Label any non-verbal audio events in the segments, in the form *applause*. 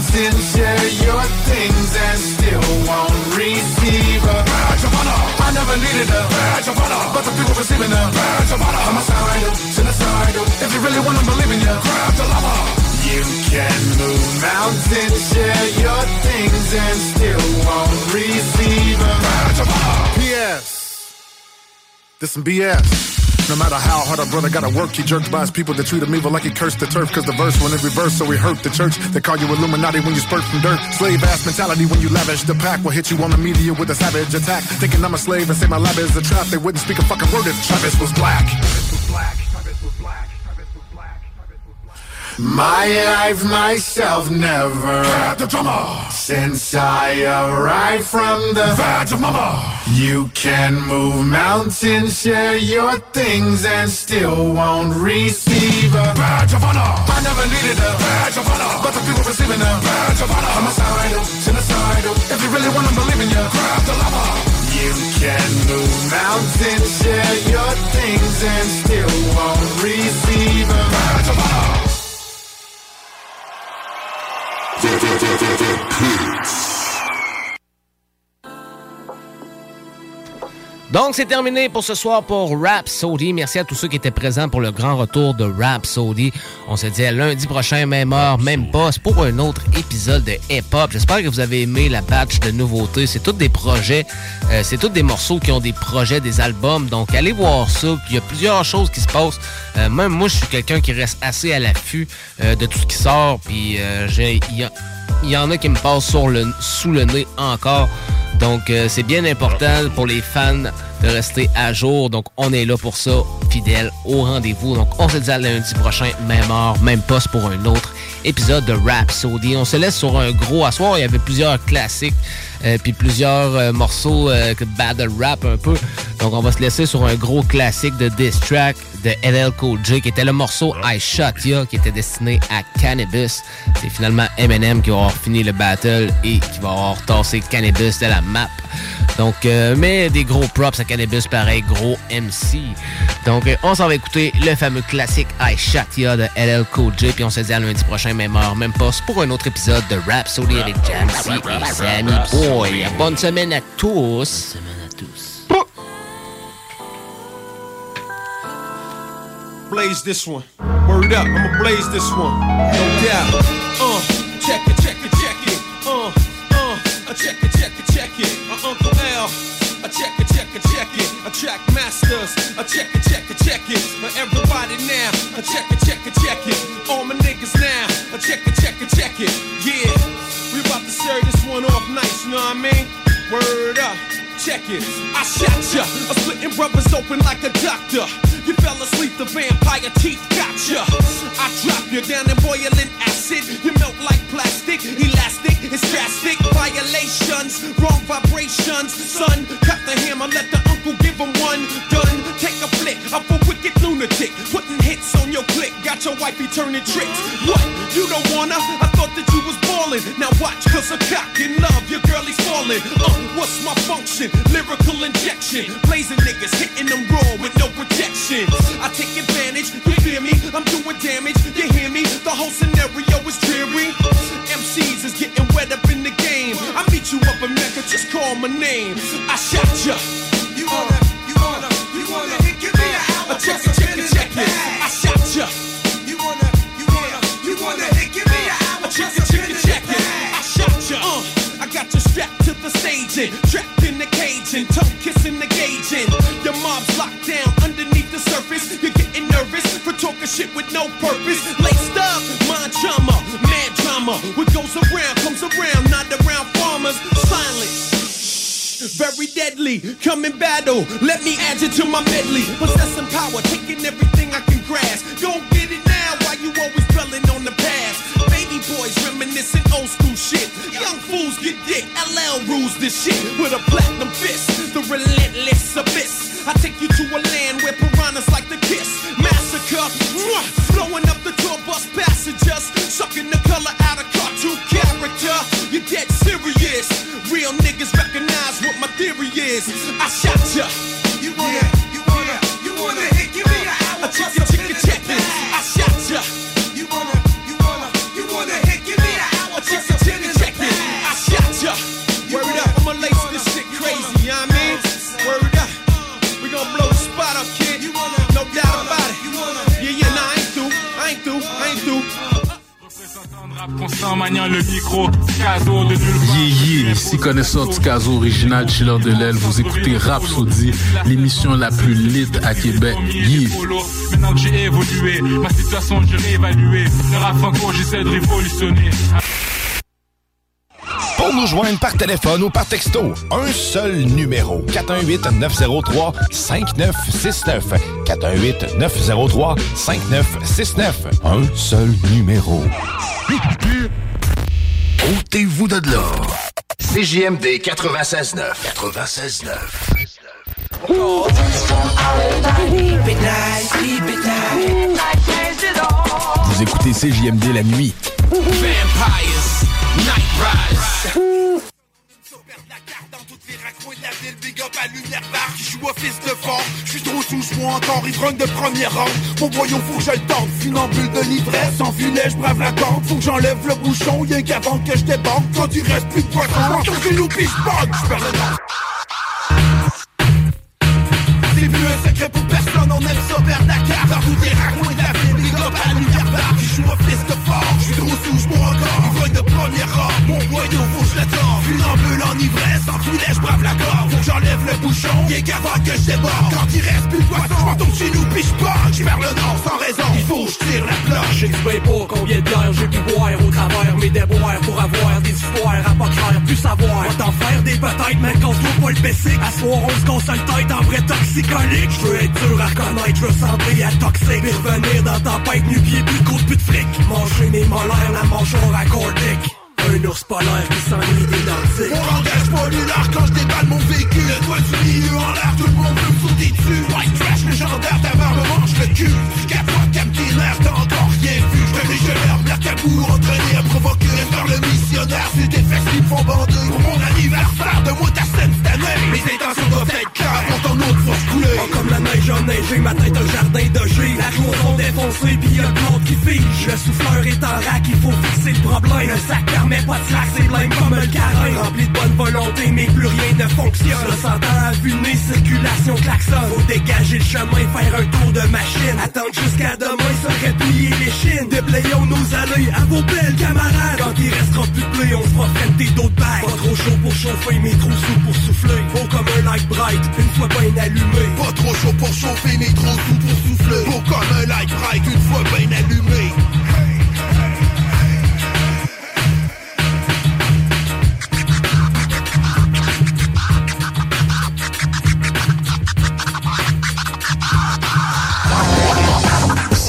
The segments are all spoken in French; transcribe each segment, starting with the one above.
And share your things and still won't receive a badge of honor. I never needed a badge of honor, but the people receiving a badge of honor. Homicidal, genocidal. If you really want to believe in you, grab the lava. You can move mountains, share your things and still won't receive a badge of honor. P.S. This some BS. No matter how hard a brother gotta work, he jerked by his people that treat him evil like he cursed the turf. Cause the verse went in reverse, so he hurt the church. They call you Illuminati when you spurt from dirt. Slave ass mentality when you lavish. The pack will hit you on the media with a savage attack. Thinking I'm a slave and say my lab is a trap. They wouldn't speak a fucking word if Travis was black. My life myself never had the drummer since I arrived from the Vag of Mama. You can move mountains, share your things, and still won't receive a badge Donc, c'est terminé pour ce soir pour Rap Saudi. Merci à tous ceux qui étaient présents pour le grand retour de Rap Saudi. On se dit à lundi prochain, même heure, même poste, pour un autre épisode de Hip Hop. J'espère que vous avez aimé la batch de nouveautés. C'est tous des projets, euh, c'est tous des morceaux qui ont des projets, des albums. Donc, allez voir ça. Il y a plusieurs choses qui se passent. Euh, même moi, je suis quelqu'un qui reste assez à l'affût euh, de tout ce qui sort. Puis, j'ai- il y, a- il y en a qui me passent sous le nez encore. Donc, euh, c'est bien important pour les fans de rester à jour. Donc, on est là pour ça, fidèle au rendez-vous. Donc, on se dit à lundi prochain, même heure, même poste pour un autre épisode de Rap Saudi. On se laisse sur un gros asseoir. Il y avait plusieurs classiques, euh, puis plusieurs euh, morceaux euh, battle rap un peu. Donc, on va se laisser sur un gros classique de diss track de LL Cool J, qui était le morceau I Shot Ya, qui était destiné à Cannabis. C'est finalement Eminem qui va avoir fini le battle et qui va avoir tassé Cannabis de la map. Donc, euh, mais des gros props à Cannabis, pareil, gros MC. Donc, euh, on s'en va écouter le fameux classique I Shot Ya de LL Cool J, puis on se dit à lundi prochain, même heure, même poste, pour un autre épisode de Rap Soli avec Jamsey et Sammy Boy. Bonne semaine à tous. Blaze this one. Word up, I'ma blaze this one. No doubt. Uh, check it, check it, check it. Uh, uh, uh check it, check it, check it. Uh, Uncle L. I check it, check it, check it. I track masters. I check it, check it, check it. Uh, everybody now. I check it, check it, check it. All my niggas now. I check it, check it, check it. Yeah, we about to serve this one off nice. You know what I mean? Word up. Check it, I shot ya. I'm splitting brothers open like a doctor. You fell asleep, the vampire teeth got ya. I drop you down in boiling acid. You melt like plastic, elastic, it's drastic. Violations, wrong vibrations. Son, cut the hammer, let the uncle give him one. Done, take a flick of a wicked lunatic. Putting hits on your click, got your wifey turning tricks. What? You don't wanna? I thought that you was ballin'. Now watch, cause a cock in love, your girl he's falling. Uh, what's my function? Lyrical injection. Blazing niggas, hitting them raw with no protection. I take advantage, you feel me? I'm doing damage, you hear me? The whole scenario is dreary. MCs is getting wet up in the game. I meet you up in Mecca, just call my name. I shot ya. You wanna, you wanna, you wanna, give me an hour. Check it, check it, check it. I shot ya. You wanna, you wanna, you wanna, give me an hour. Check it, check it, check it. I shot ya. Uh, I got you strapped to the stage and trapped in the cage and tongue kissing the gauge and your mob's locked down underneath the surface. You're getting nervous for talking shit with no purpose. Laced up, mind drama, mad drama. What goes around comes around, not around farmers. Very deadly, come in battle. Let me add you to my medley. Possessing power, taking everything I can grasp. Go get it now, why you always dwelling on the past? Baby boys reminiscing old school shit. Young fools get dick. LL rules this shit with a platinum fist. The relentless abyss. I take you to a land where piranhas like to kiss. Massacre, mwah, flowing up the tour bus passengers. Sucking the color out of cartoon character. You're dead serious. Real niggas theory is. I shot ya. You wanna, you wanna, you wanna hit, give me an hour. Check it, check it, check it. I shot ya. You wanna, you wanna, you wanna hit, give me an hour. Check it, check it, check it. I shot ya. Word up, I'ma lace this shit crazy, you know what I mean? Word up. We gon' blow the spot up, kid. No doubt about it. Yeah, yeah, nah, I ain't through. I ain't through. I ain't through. Rap constant maniant le micro, Yeah, yeah, ici connaisseur du caso original Chiller de l'aile, vous écoutez Rap Saudi, l'émission la plus lit à Québec. Yeah. Maintenant que j'ai évolué, ma situation j'ai réévalué. Le rap franco, j'essaie de révolutionner. Pour nous joindre par téléphone ou par texto, un seul numéro. 418-903-5969. 418-903-5969. Un seul numéro. Ôtez-vous de là. CJMD 96.9. 96.9. Vous écoutez CJMD la nuit. Vampires, Night Rise. Big up à lumière bar qui joue office de fort Je suis trop sous, je encore ivrogne de première ronde Mon boyau faut que je le tente Funambule de l'ivresse, en filet je brave la corde Faut que j'enlève le bouchon, y'a qu'avant que je déborde Quand il reste plus de poisson, quand ton genou pis j'borde J'perds le nord C'est plus un secret pour personne, on aime ça Dans tous les raccoins de la ville, big up à lumière bar qui joue office de fort Je suis trop sous, je encore ivrogne de première ronde Mon je le tente Funambule en ivresse, en filet je brave la corde Faut que j'enlève le bouchon, y'a qu'avant que je déborde Quand il reste plus de poisson, je chez nous pis j'borde J'perds le nord sans raison, il faut que je tire la planche J'explique pas combien de bières? J'ai pu boire au travers mes déboires pour avoir des histoires à pas clair, plus savoir. Va t'en faire des peut-être, mais qu'on soit pas le basic. À soir, on se console tête en vrai toxicolique. Je veux être dur à reconnaître, je veux sembler à toxique. Puis revenir dans ta tempête nu-pied, plus de coups de fric. Manger mes molaires, la mâchoire à cordique. Un ours polaire qui s'ennuie des. Mon langage polulaire quand je déballe mon véhicule. Le doigt du milieu en l'air, tout le monde me sauter dessus. White trash légendaire, ta me mange le cul Jusqu'à toi, Captain t'as encore rien vu. Je te légionnaire, black à bout, entraîné à provoquer Faire le missionnaire, c'est des fesses qui me font bander. Pour mon anniversaire, de moi ta scène Mes intentions force couler Oh, comme la neige enneigée, ma tête un jardin de G. La cloison défoncée, pis y'a le qui fige. Le souffleur est en rack, il faut fixer le problème. Le sac permet pas de slack, c'est blême comme un carin. Rempli de bonne volonté, mais plus rien ne fonctionne. Le sentant à vue nez, circulation klaxon. Faut dégager le chemin, faire un tour de machine. Attendre jusqu'à demain, serait plier les chines. Déblayons nos allées à vos belles camarades. Quand il restera plus de blé, on se fera d'autres bagues. Pas trop chaud pour chauffer, mais trop sous pour souffler. Beau comme un light bright, une fois bien allumé. Pas trop chaud pour chauffer, mais trop sous pour souffler Beau comme un light bright, une fois bien allumé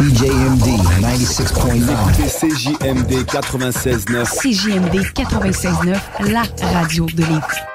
CJMD 96.9. CJMD 96.9. CJMD 96.9, la radio de Lévis.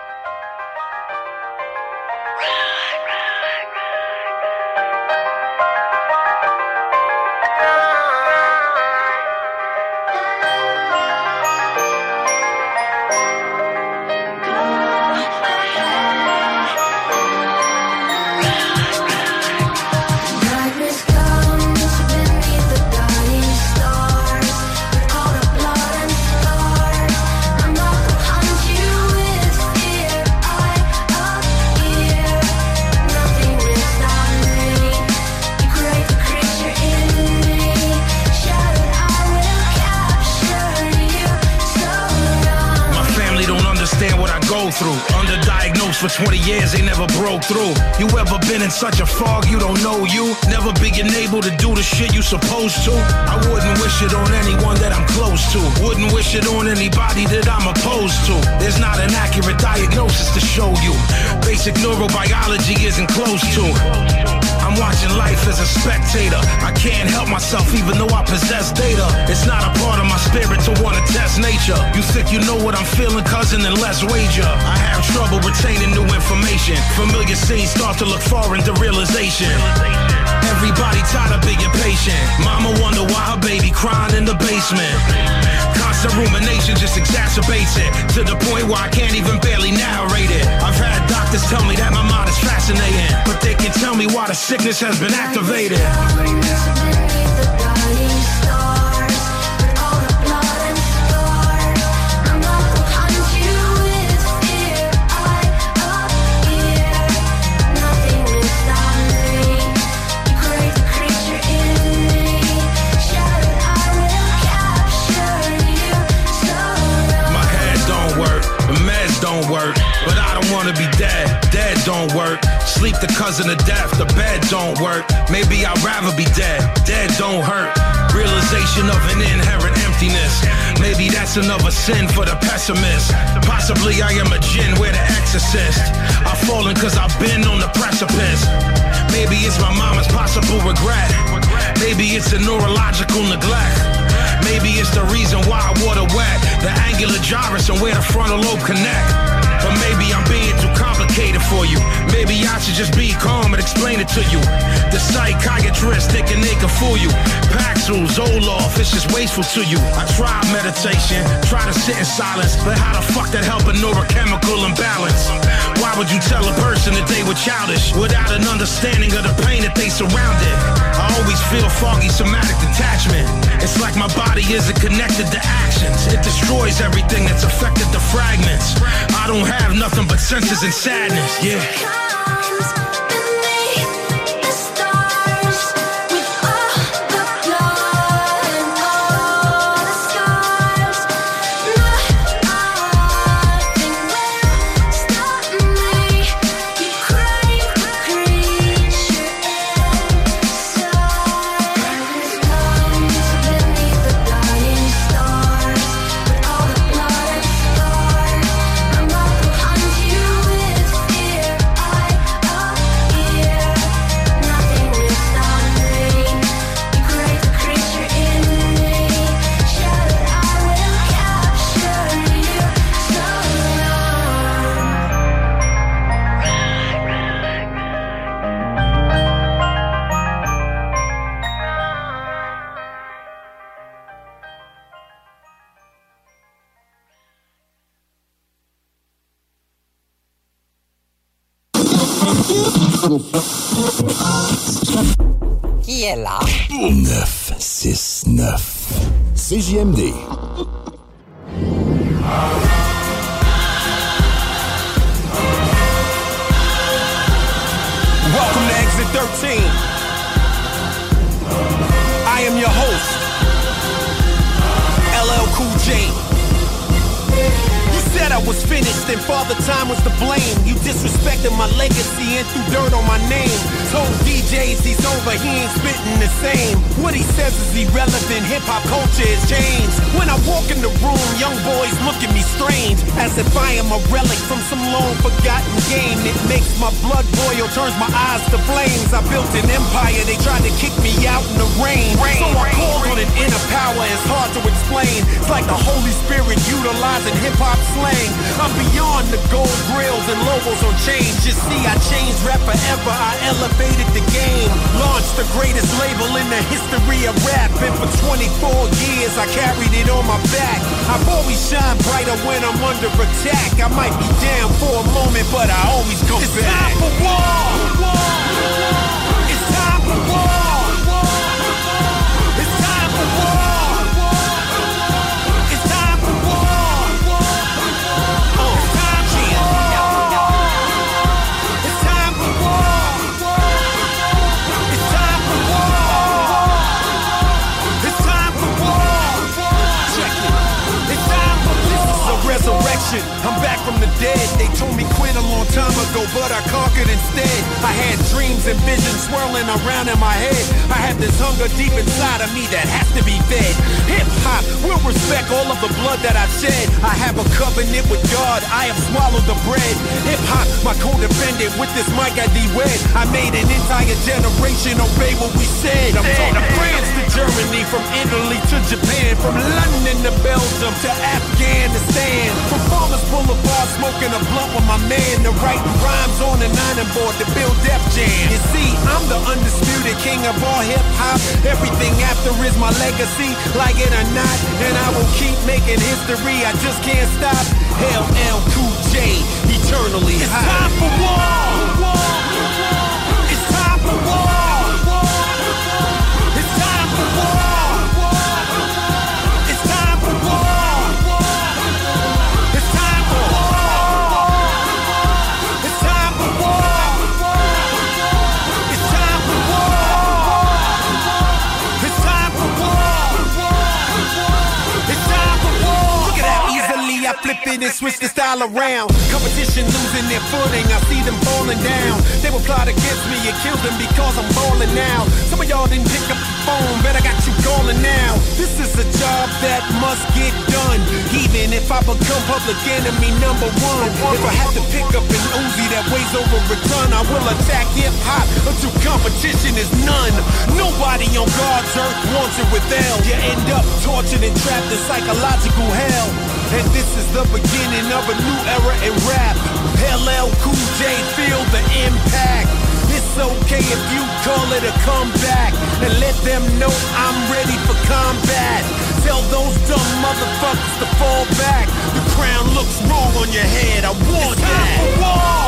For 20 years, they never broke through. You ever been in such a fog you don't know you? Never being able to do the shit you supposed to? I wouldn't wish it on anyone that I'm close to. Wouldn't wish it on anybody that I'm opposed to. There's not an accurate diagnosis to show you. Basic neurobiology isn't close to. I'm watching life as a spectator. I can't help myself even though I possess data. It's not a part of my spirit to wanna test nature. You think you know what I'm feeling, cousin, and let's wager. I have trouble retaining new information. Familiar scenes start to look foreign to realization. Everybody tired of being patient. Mama wonder why her baby crying in the basement. Constant rumination just exacerbates it to the point where I can't even barely narrate it. I've had doctors tell me that my mind is fascinating, but they can tell me why the sickness has been activated. Sleep the cousin of death, the bed don't work. Maybe I'd rather be dead. Dead don't hurt. Realization of an inherent emptiness. Maybe that's another sin for the pessimist. Possibly I am a jinn, we're the exorcist. I've fallen cause I've been on the precipice. Maybe it's my mama's possible regret. Maybe it's a neurological neglect. Maybe it's the reason why I water wet. The angular gyrus and where the frontal lobe connect. But maybe I'm being too complicated for you. Maybe I should just be calm and explain it to you. The psychiatrist thinking they can fool you. Paxil, Zoloft, it's just wasteful to you. I tried meditation, try to sit in silence, but how the fuck that help a neurochemical imbalance? Why would you tell a person that they were childish without an understanding of the pain that they surrounded? I always feel foggy somatic detachment. It's like my body isn't connected to actions. It destroys everything that's affected the fragments. I don't have nothing but senses and sadness. Yeah. Qui est là? 969. CJMD. Welcome to Exit 13. I am your host, LL Cool J. You said I was finished and Father Time was to blame. You disrespected my legacy and threw dirt on my name. Told He's over, he ain't spitting the same. What he says is irrelevant, hip hop culture has changed. When I walk in the room, young boys look at me strange, as if I am a relic from some long forgotten game. It makes my blood boil, turns my eyes to flames. I built an empire, they tried to kick me out in the rain. So I called on an inner power, it's hard to explain. It's like the Holy Spirit utilizing hip hop slang. I'm beyond the gold grills and logos on chains. Just see, I changed rap forever, I elevated the game. Launched the greatest label in the history of rap. And for 24 years, I carried it on my back. I've always shined brighter when I'm under attack. I might be down for a moment, but I always come It's back. time for war. It's time I'm back from the dead. They told me quit a long time ago, but I conquered instead. I had dreams and visions swirling around in my head. I had this hunger deep inside of me that has to be fed. Hip hop will respect all of the blood that I've shed. I have a covenant with God. I have swallowed the bread. Hip hop, my co-defendant with this mic I de-wed. I made an entire generation obey what we said. I'm from France to Germany, from Italy to Japan, from London to Belgium to Afghanistan. From Farmers Boulevard, smoking a blunt with my man, to writing rhymes on an iron board to build Def Jam. You see, I'm the undisputed king of all hip hop. Everything after is my legacy, like it or not, and I will keep making history. I just can't stop. LL Cool J, eternally high. It's time for war. Style around. Competition losing their footing, I see them falling down. They will plot against me and kill them because I'm balling now. Some of y'all didn't pick up the phone, but I got you calling now. This is a job that must get done. Even if I become public enemy number one. If I have to pick up an Uzi that weighs over a ton, I will attack hip hop until competition is none. Nobody on God's earth wants it with L. You end up tortured and trapped in psychological hell. And this is the beginning of a new era in rap. LL Cool J, feel the impact. It's okay if you call it a comeback and let them know I'm ready for combat. Tell those dumb motherfuckers to fall back. The crown looks wrong on your head. I want it's time For war.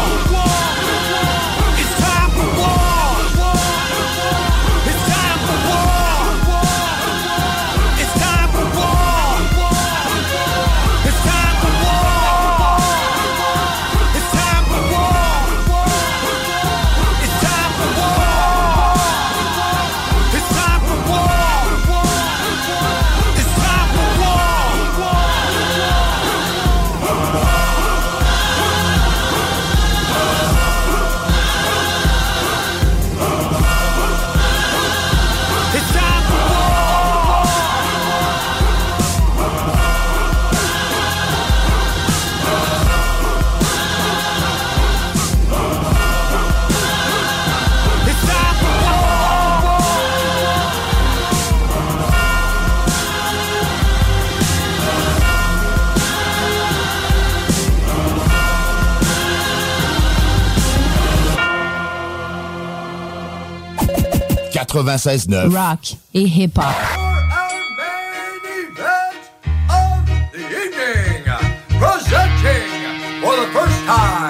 96.9. Rock et hip-hop. the evening, presenting for the first time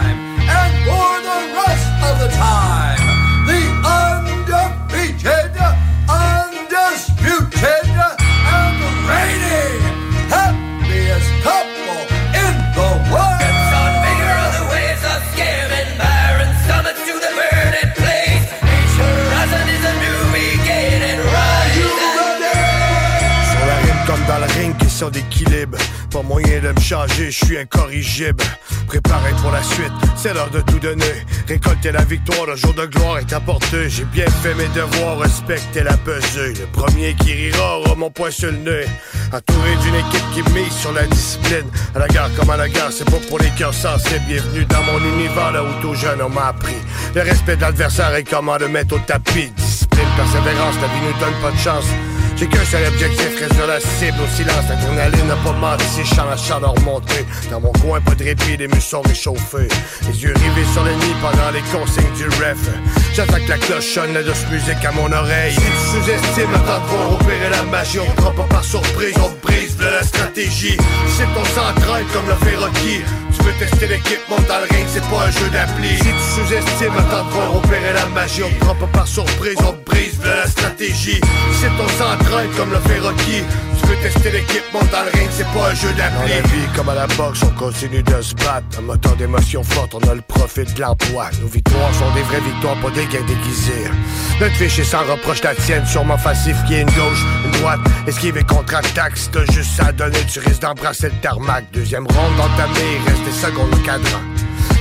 d'équilibre. Pas moyen de me changer, je suis incorrigible. Préparé pour la suite, c'est l'heure de tout donner. Récolter la victoire, le jour de gloire est apporté. J'ai bien fait mes devoirs, respecter la pesée. Le premier qui rira aura mon poing sur le nez. Entouré d'une équipe qui mise sur la discipline. À la gare comme à la gare, c'est pas pour les cœurs sensés. Bienvenue dans mon univers, là où tout jeune on m'a appris. Le respect de l'adversaire et comment le mettre au tapis. Discipline, persévérance, la vie nous donne pas de chance. J'ai qu'un seul objectif, reste sur la cible au silence. L'adrénaline n'a pas menti, si je la chaleur remonter. Dans mon coin, pas de répit, les muscles sont réchauffés. Les yeux rivés sur le nid pendant les consignes du ref. J'attends que la cloche sonne, la douce musique à mon oreille. Si tu sous-estimes, attends de voir opérer la magie. On prend pas par surprise, on brise de la stratégie. Si ton s'entraîne comme le fait Rocky. Veux tester l'équipe, monte dans le ring, c'est pas un jeu d'appli. Si tu sous-estimes, attends de voir opérer la magie. On prend pas par surprise, on brise de la stratégie. Si ton s'entraîne comme le fait Rocky. Tu veux tester l'équipe, monte dans le ring, c'est pas un jeu d'appli. Dans la vie, comme à la boxe, on continue de se battre. Un moteur d'émotion forte, on a le profit de l'emploi. Nos victoires sont des vraies victoires, pas des gains déguisés. Notre fichier sans reproche la tienne, sûrement falsifié une gauche, une droite. Esquiver contre-attaque, si t'as juste ça à donner, tu risques d'embrasser le tarmac. Deuxième ronde entamée, reste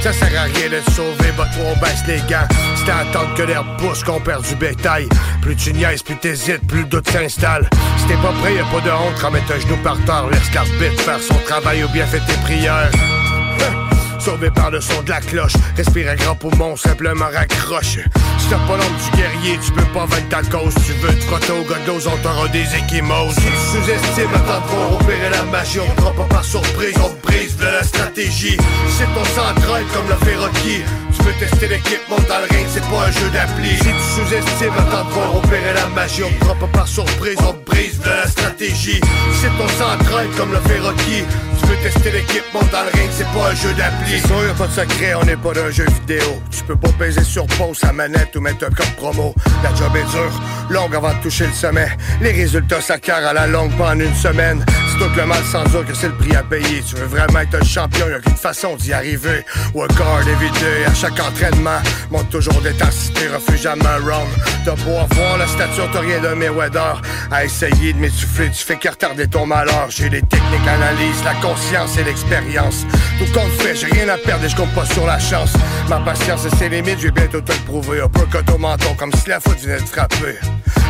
Ça sert à rien de sauver, bah toi on baisse les gants. C'est à attendre que l'herbe pousse qu'on perd du bétail. Plus tu niaises, plus t'hésites, plus le doute s'installe. Si t'es pas prêt, y'a pas de honte, remettre un genou par terre, laisse l'arbitre faire son travail ou bien fais tes prières. *laughs* Sauvé par le son de la cloche, respire un grand poumon, simplement raccroche. Si t'as pas l'ombre du guerrier, tu peux pas vaincre ta cause. Tu veux te frotter au godos, on t'aura des échymoses. Si tu sous-estimes, attends voir opérer la magie, on prend pas par surprise, on brise de la stratégie. C'est ton central comme le fait Rocky. Veux tester l'équipe, monte dans le ring, c'est pas un jeu d'appli. Si tu sous-estimes, attends de voir opérer la magie, on te prend pas par surprise, on brise de la stratégie. C'est ton central comme le fait Rocky. Tu veux tester l'équipe, monte dans le ring, c'est pas un jeu d'appli. C'est sûr, pas de secret, on n'est pas d'un jeu vidéo. Tu peux pas peser sur pause sa manette ou mettre un code promo. La job est dure, longue avant de toucher le sommet. Les résultats s'accarent à la longue, pas en une semaine. Tout le mal sans dire que c'est le prix à payer. Tu veux vraiment être un champion, y'a qu'une façon d'y arriver. Work hard everyday, à chaque entraînement. Monte toujours d'intensité, refuse jamais un round. T'as beau avoir la stature, t'as rien de Mayweather. À essayer de m'étouffler, tu fais que retarder ton malheur. J'ai les techniques, l'analyse, la conscience et l'expérience. Tout compte fait, j'ai rien à perdre et je compte pas sur la chance. Ma patience et ses limites, je vais bientôt te le prouver. Un peu au menton, comme si la faute venait de frapper.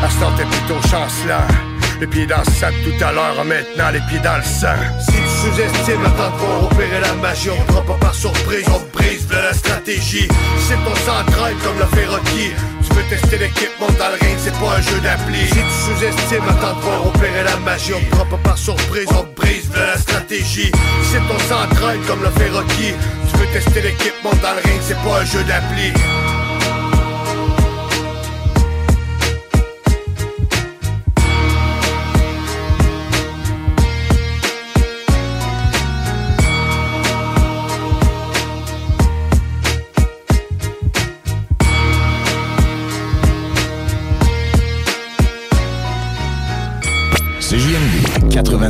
À ce temps, t'es plutôt chancelant. Les pieds dans le sac tout à l'heure, maintenant les pieds dans le sang. Si tu sous-estimes, attends de voir opérer la magie, on prend pas par surprise, on brise de la stratégie. C'est ton central comme le fait Rocky. Tu veux tester l'équipe, monte dans le ring, c'est pas un jeu d'appli. Si tu sous-estimes, attends de voir opérer la magie, on prend pas par surprise, on brise de la stratégie. C'est ton central comme le fait Rocky. Tu veux tester l'équipe, monte dans le ring, c'est pas un jeu d'appli.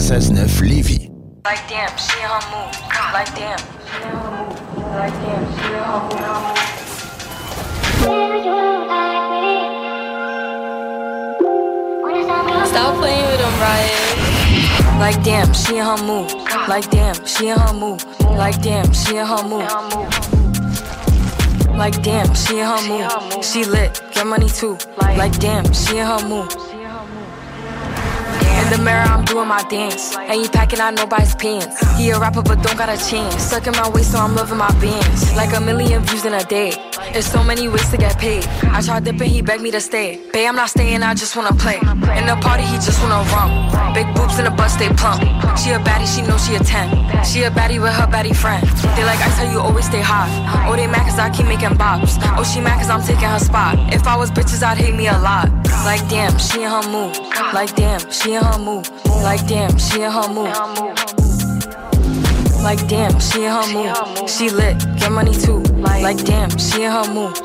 96.9 Lévis. Like damn, she in her mood. Like damn, she in her mood. Like damn, she in her mood. Stop playing with him, Riot. Like damn, she in her mood. Like damn, she in her mood. Like damn, she in her mood. Like damn, she in her mood. She lit, get money too. Like damn, she in her mood. In the mirror, I'm doing my dance. Ain't he packing out nobody's pants. He a rapper, but don't got a chance. Sucking my waist, so I'm loving my bands. Like a million views in a day. There's so many ways to get paid. I tried dipping, he begged me to stay. Babe, I'm not staying, I just wanna play. In the party, he just wanna run. Big boobs in the bus, they plump. She a baddie, she knows she a 10. She a baddie with her baddie friend. They like, I tell you, always stay hot. Oh, they mad cause I keep making bops. Oh, she mad cause I'm taking her spot. If I was bitches, I'd hate me a lot. Like, damn, she in her mood. Like, damn, she in her mood. Like, damn, she in her mood. Like, damn, she in her mood. She lit, get money too. Like, damn, she in her mood.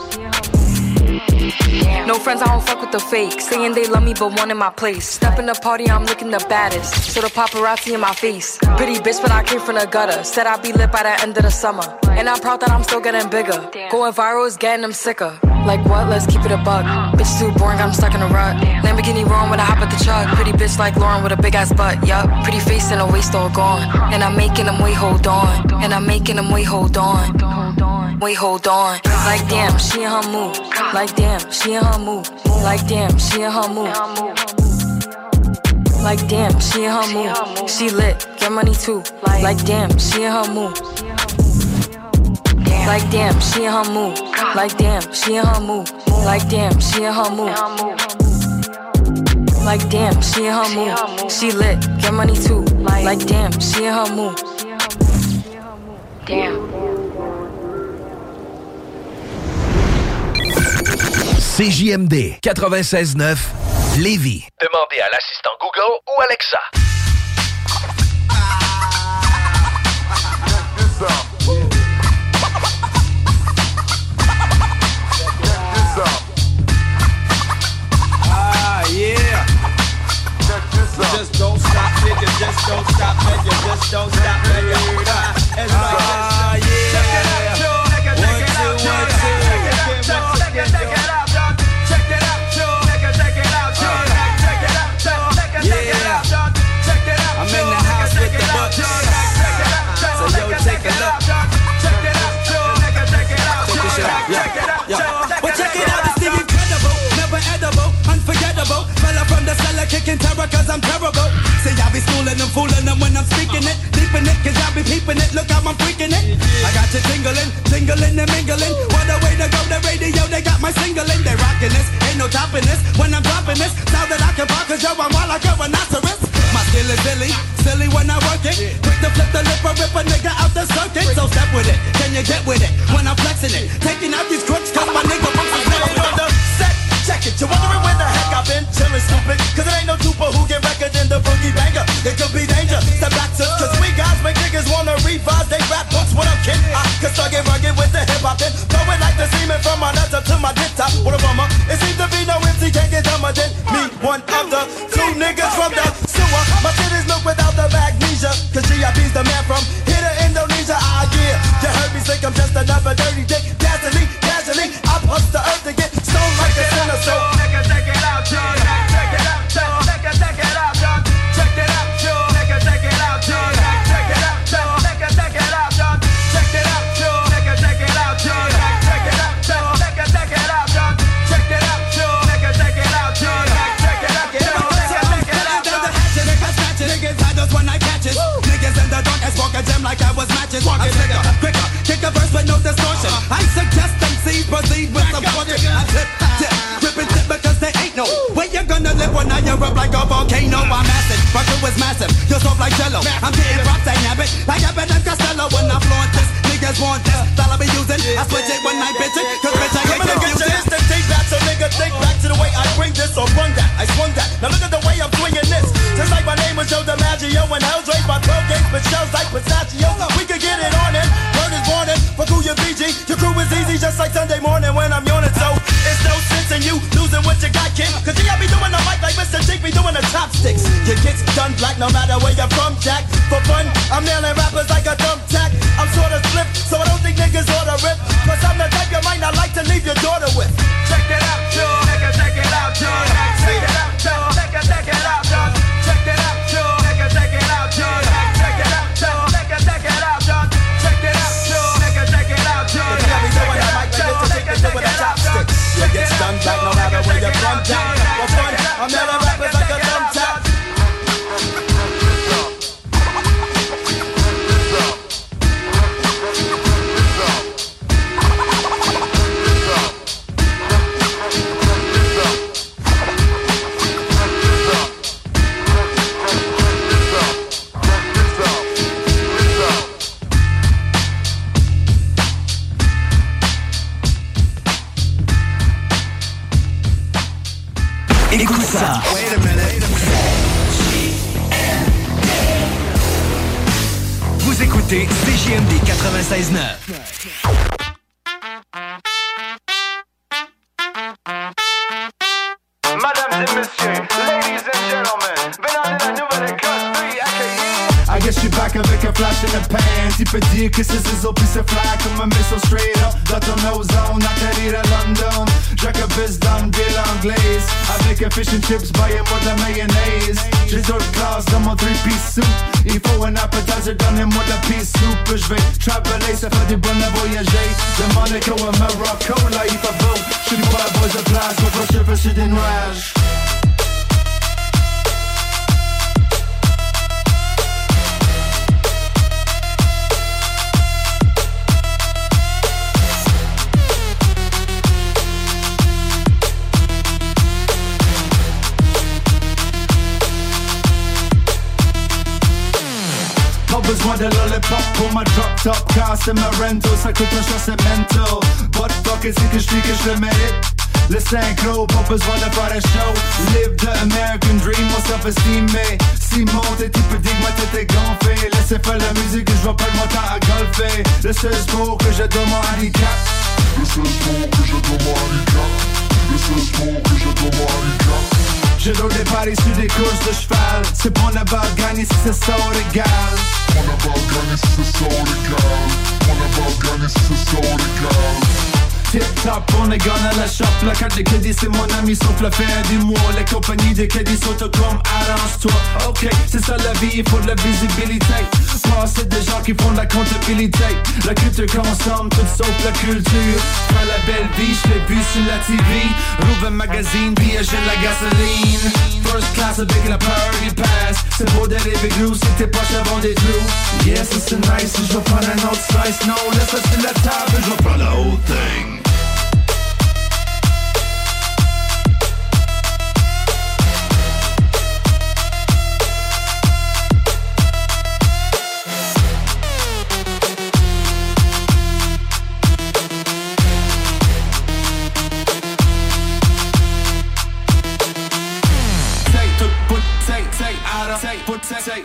No friends, I don't fuck with the fake. Saying they love me, but one in my place. Step in the party, I'm looking the baddest. So the paparazzi in my face. Pretty bitch, but I came from the gutter. Said I'd be lit by the end of the summer. And I'm proud that I'm still getting bigger. Going viral is getting them sicker. Like what? Let's keep it a buck. Bitch too boring, I'm stuck in a rut. Lamborghini wrong when I hop at the truck. Pretty bitch like Lauren with a big ass butt. Yup. Pretty face and a waist all gone. And I'm making them wait, hold on. And I'm making them wait, hold on. Wait, hold on. Like damn, she in her mood. Like damn, she in her mood. Like damn, she in her mood. Like damn, she in her mood. She lit, get money too. Like damn, she in her mood. Like damn, she in her mood. Like damn, she in her mood. Like damn, she in her mood. Like damn, she in her mood. She lit, get money too. Like damn, she in her mood. Damn. CJMD 96.9 Lévis. Demandez à l'assistant Google ou Alexa. Ah, yeah. We just just don't stop, man. You just don't stop, man. You, uh, it's like this. Ah, yeah. Check it out, yo. Check it out, yo. Check it out, yo. Check it, check it out, yo. Check it out, yo. Check it, check it out, yo. Check it out, yo. Check it, check it out, yo. Check it out, I'm in the house with the out, books. yo. Check it out, yo. So yo, take a look. Check it out, yo. Check it, check it out, yo. Check this shit it out, yo. Well, check it out, it's the incredible, never edible, unforgettable. Fella from the cellar kicking terror cause I'm terrible. Fooling them when I'm speaking it. Deep in it, cause I be peeping it. Look how I'm freaking it. I got you tingling, tingling and mingling. What a way to go, the radio, they got my singling. They rocking this, ain't no topping this. When I'm dropping this, now that I can pop cause yo, I'm wild like a rhinoceros. My skill is silly, silly when I work it. Quick to flip the lip or rip a nigga out the circuit. So step with it, can you get with it? When I'm flexing it, taking out these my nuts to my dip. What a bummer. It seems to be no MC can't get dumber than me. One the two niggas from the is massive. You're soft like jello. I'm getting props, I have it. Like Eminem Costello when I flaunt this. Niggas want this, I be using. I switch it when I bitch it, cause bitch I get gonna get your confused. take back, so nigga think back to the way I bring this or run that. I swung that. Now look at the way I'm swinging this. Just like my name was Joe DiMaggio and Hell's raised by 12 gates, but shells like pistachio. We could get it on in. Word is born in. For who you VG, your crew is easy, just like Sunday morning when I'm yawning. So it's no sense in you losing what you got, kid. Cause I be doing the mic like Mr. Jig be doing the chopsticks. Your black no matter where you're from, Jack. For fun, I'm nailing rappers like a thumbtack. I'm sorta slip, so I don't think niggas ought to rip. Cause I'm the type you might not like to leave your daughter c'est ma rental, ça coûte un c'est mental. But fuck it, c'est que je dis que je le mérite. Le synchro, pas besoin de faire un show. Live the American dream, mon self-esteem, mais si peux dire que ma tête est gonflée. Laissez faire la musique, je vais perdre mon temps à golfer. Le seul sport que je donne mon handicap. Le seul sport que je donne mon handicap. Le seul sport que je donne mon handicap. Je donne des paris sur des courses de cheval C'est bon là-bas gagner si ça sort égal On a pas gagné si ça sort égal On a pas gagné si ça sort égal Tip top, on est gone à la shop. La carte de crédit c'est mon ami sauf la fin du mois de crédit sont comme arrange-toi. Ok, c'est ça la vie, il faut la visibilité Passer des gens qui font de la comptabilité. La culture consomme tout sauf la culture. Pas la belle vie, je l'ai vu sur la TV Rouvre un magazine, puis achète la gasoline. First class avec la party pass. C'est beau d'arriver gros si t'es poches avant des trous Yes, c'est nice, je vais prendre un autre slice. Non, laisse ça sur la table, je prendre la whole thing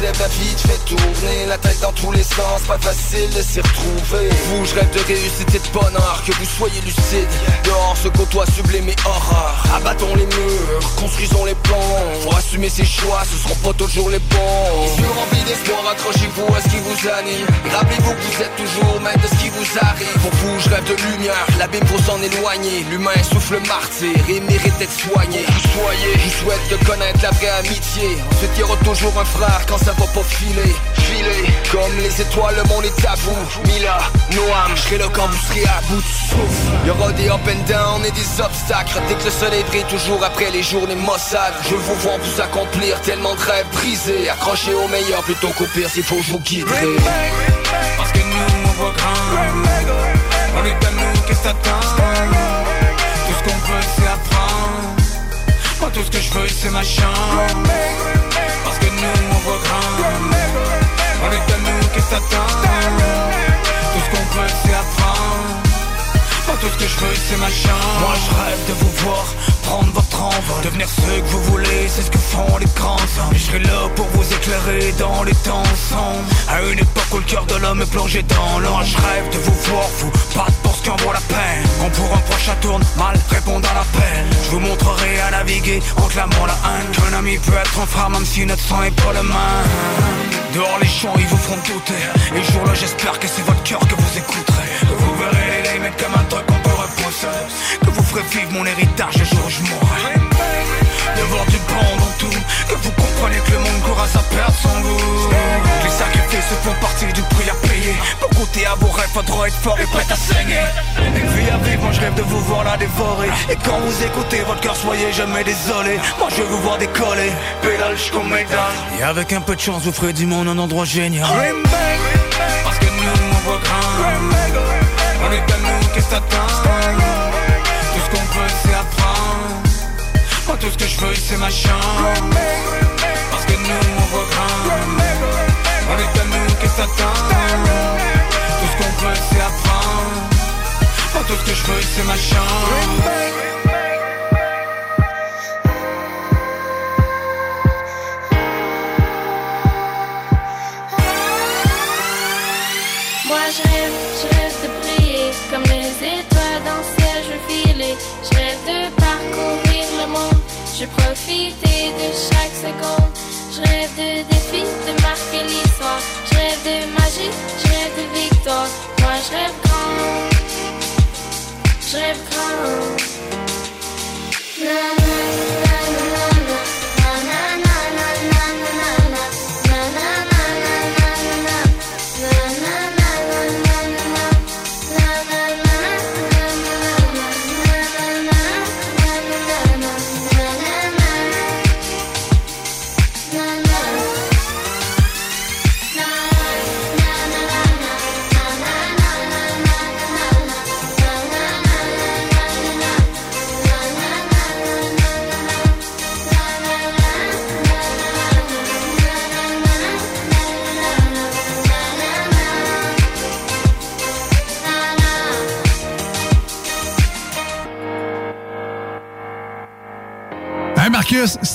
Lèvent, la vie te fait tourner La tête dans tous les sens, pas facile de s'y retrouver. Vous, je rêve de réussite et de bonheur Que vous soyez lucide, dehors se côtoie sublime et horreur Abattons les murs, construisons les plans Pour assumer ses choix, ce seront pas toujours les bons. Yeux remplis d'espoir, accrochez-vous à ce qui vous anime. Rappelez-vous que vous êtes toujours maître de ce qui vous arrive. Pour vous, je rêve de lumière, l'abîme faut s'en éloigner. L'humain souffle martyr et mérite d'être soigné. Vous soyez, je souhaite de connaître la vraie amitié. Ensuite il y aura toujours un frère quand ça va pas filer. Filer, comme les étoiles, le monde est à vous Mila, Noam, je serai là quand vous serez à bout de souffle. Il y aura des up and down et des obstacles. Dès que le soleil brille toujours après les journées maussades. Je vous vois vous accomplir tellement de rêves brisés. Accrochez au meilleur plutôt qu'au pire s'il faut vous guiderai Parce que nous on voit grand. On est à nous, qu'est-ce que t'attends Tout ce qu'on veut c'est apprendre. Moi tout ce que je veux c'est ma Tout ce qu'on veut c'est apprendre. Moi tout ce que je veux c'est ma chance. Moi je rêve de vous voir prendre votre envol. Devenir ce que vous voulez, c'est ce que font les grands hommes. Je serai là pour vous éclairer dans les temps sombres. À une époque où le cœur de l'homme est plongé dans l'or Je rêve de vous voir, vous battre pour ce qui en vaut la peine. Quand pour un prochain tourne mal, répondre à l'appel. Je vous montrerai à naviguer en clamant la haine Qu'un ami peut être un frère même si notre sang est pas le même Dehors les champs ils vous feront douter. Et jour là j'espère que c'est votre cœur que vous écouterez. Que vous verrez les limites comme un truc qu'on peut repousser. Que vous ferez vivre mon héritage le jour où je mourrai De voir du bon dans tout. Que vous compreniez que le monde court à sa perte son goût Les sacrifices font partie du prix à payer. Pour goûter à vos rêves, faudra être fort et prêt à saigner. Une vie à vivre, moi je rêve de vous voir la dévorer. Et quand vous écoutez votre cœur, soyez jamais désolé. Moi je veux vous voir décoller. Pédale jusqu'au métal. Et avec un peu de chance, vous ferez du monde un endroit génial. Parce que nous, on voit grand. On est à nous, qu'est-ce t'attends Moi tout ce que je veux, c'est ma chance. Parce que nous, on voit grand On est à nous, qu'est-ce t'attends Tout ce qu'on veut, c'est apprendre. Moi tout ce que je veux, c'est ma chance Je veux profiter de chaque seconde. Je rêve de défis, de marquer l'histoire. Je rêve de magie, je rêve de victoire. Moi je rêve grand. Je rêve grand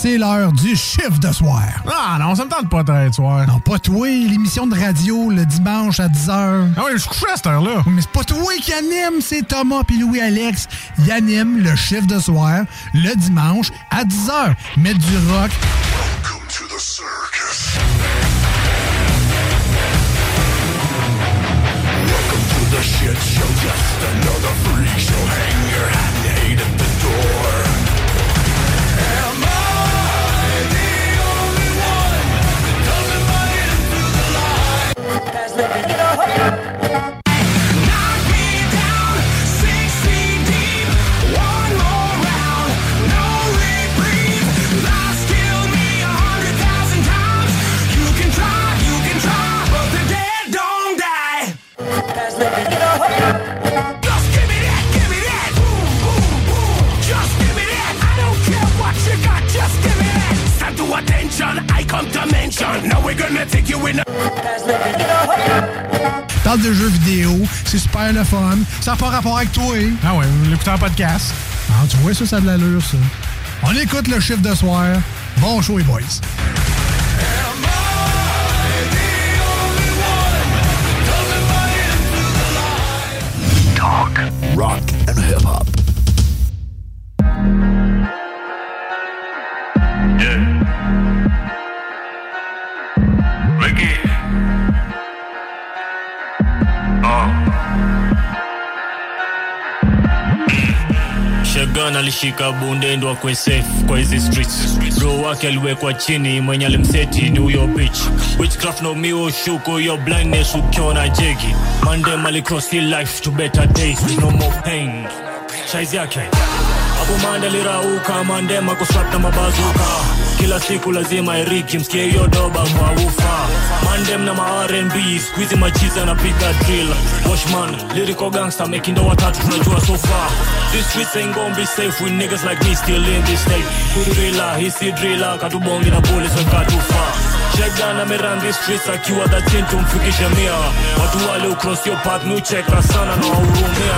c'est l'heure du chiffre de soir. Ah non, ça me tente pas de soir. Non, pas toi, l'émission de radio le dimanche à 10h. Ah oui, je suis couché à cette heure-là. Mais c'est pas toi qui anime, c'est Thomas puis Louis-Alex. Ils animent le chiffre de soir le dimanche à 10h. Mettre du rock. De jeux vidéo, c'est super le fun. Ça n'a pas rapport avec toi. Ah ouais, vous l'écoutez en podcast. Ah, tu vois, ça, ça a de l'allure, ça. On écoute le chiffre de soir. Bon show, les boys. Talk, rock, and hip Shagan alishika bunde ndo akwe safe kwa hizi streets. Bro wake aliwekwa chini mwenye alimseti ni huyo bitch. Witchcraft no miwo shuko your blindness ukiona jegi. Mande the life to better days no more pain. Shaizi yake. Abu mande lirauka mande na mabazuka kila siku lazima iriki msikie hiyo doba kwa ufa. Mandem na ma-rnb squizi machiza napiga drill. Washman lyrical gangster mekindo watatu tunajua so far. These streets ain't gon' be safe with niggas like me still in this state. Kudrila hisi drila katubongi na police wakatufa Shagdan ameran these streets akiwa dhatin tumfikishe mia. Watu wale ucross your path nucheka sana na wahurumia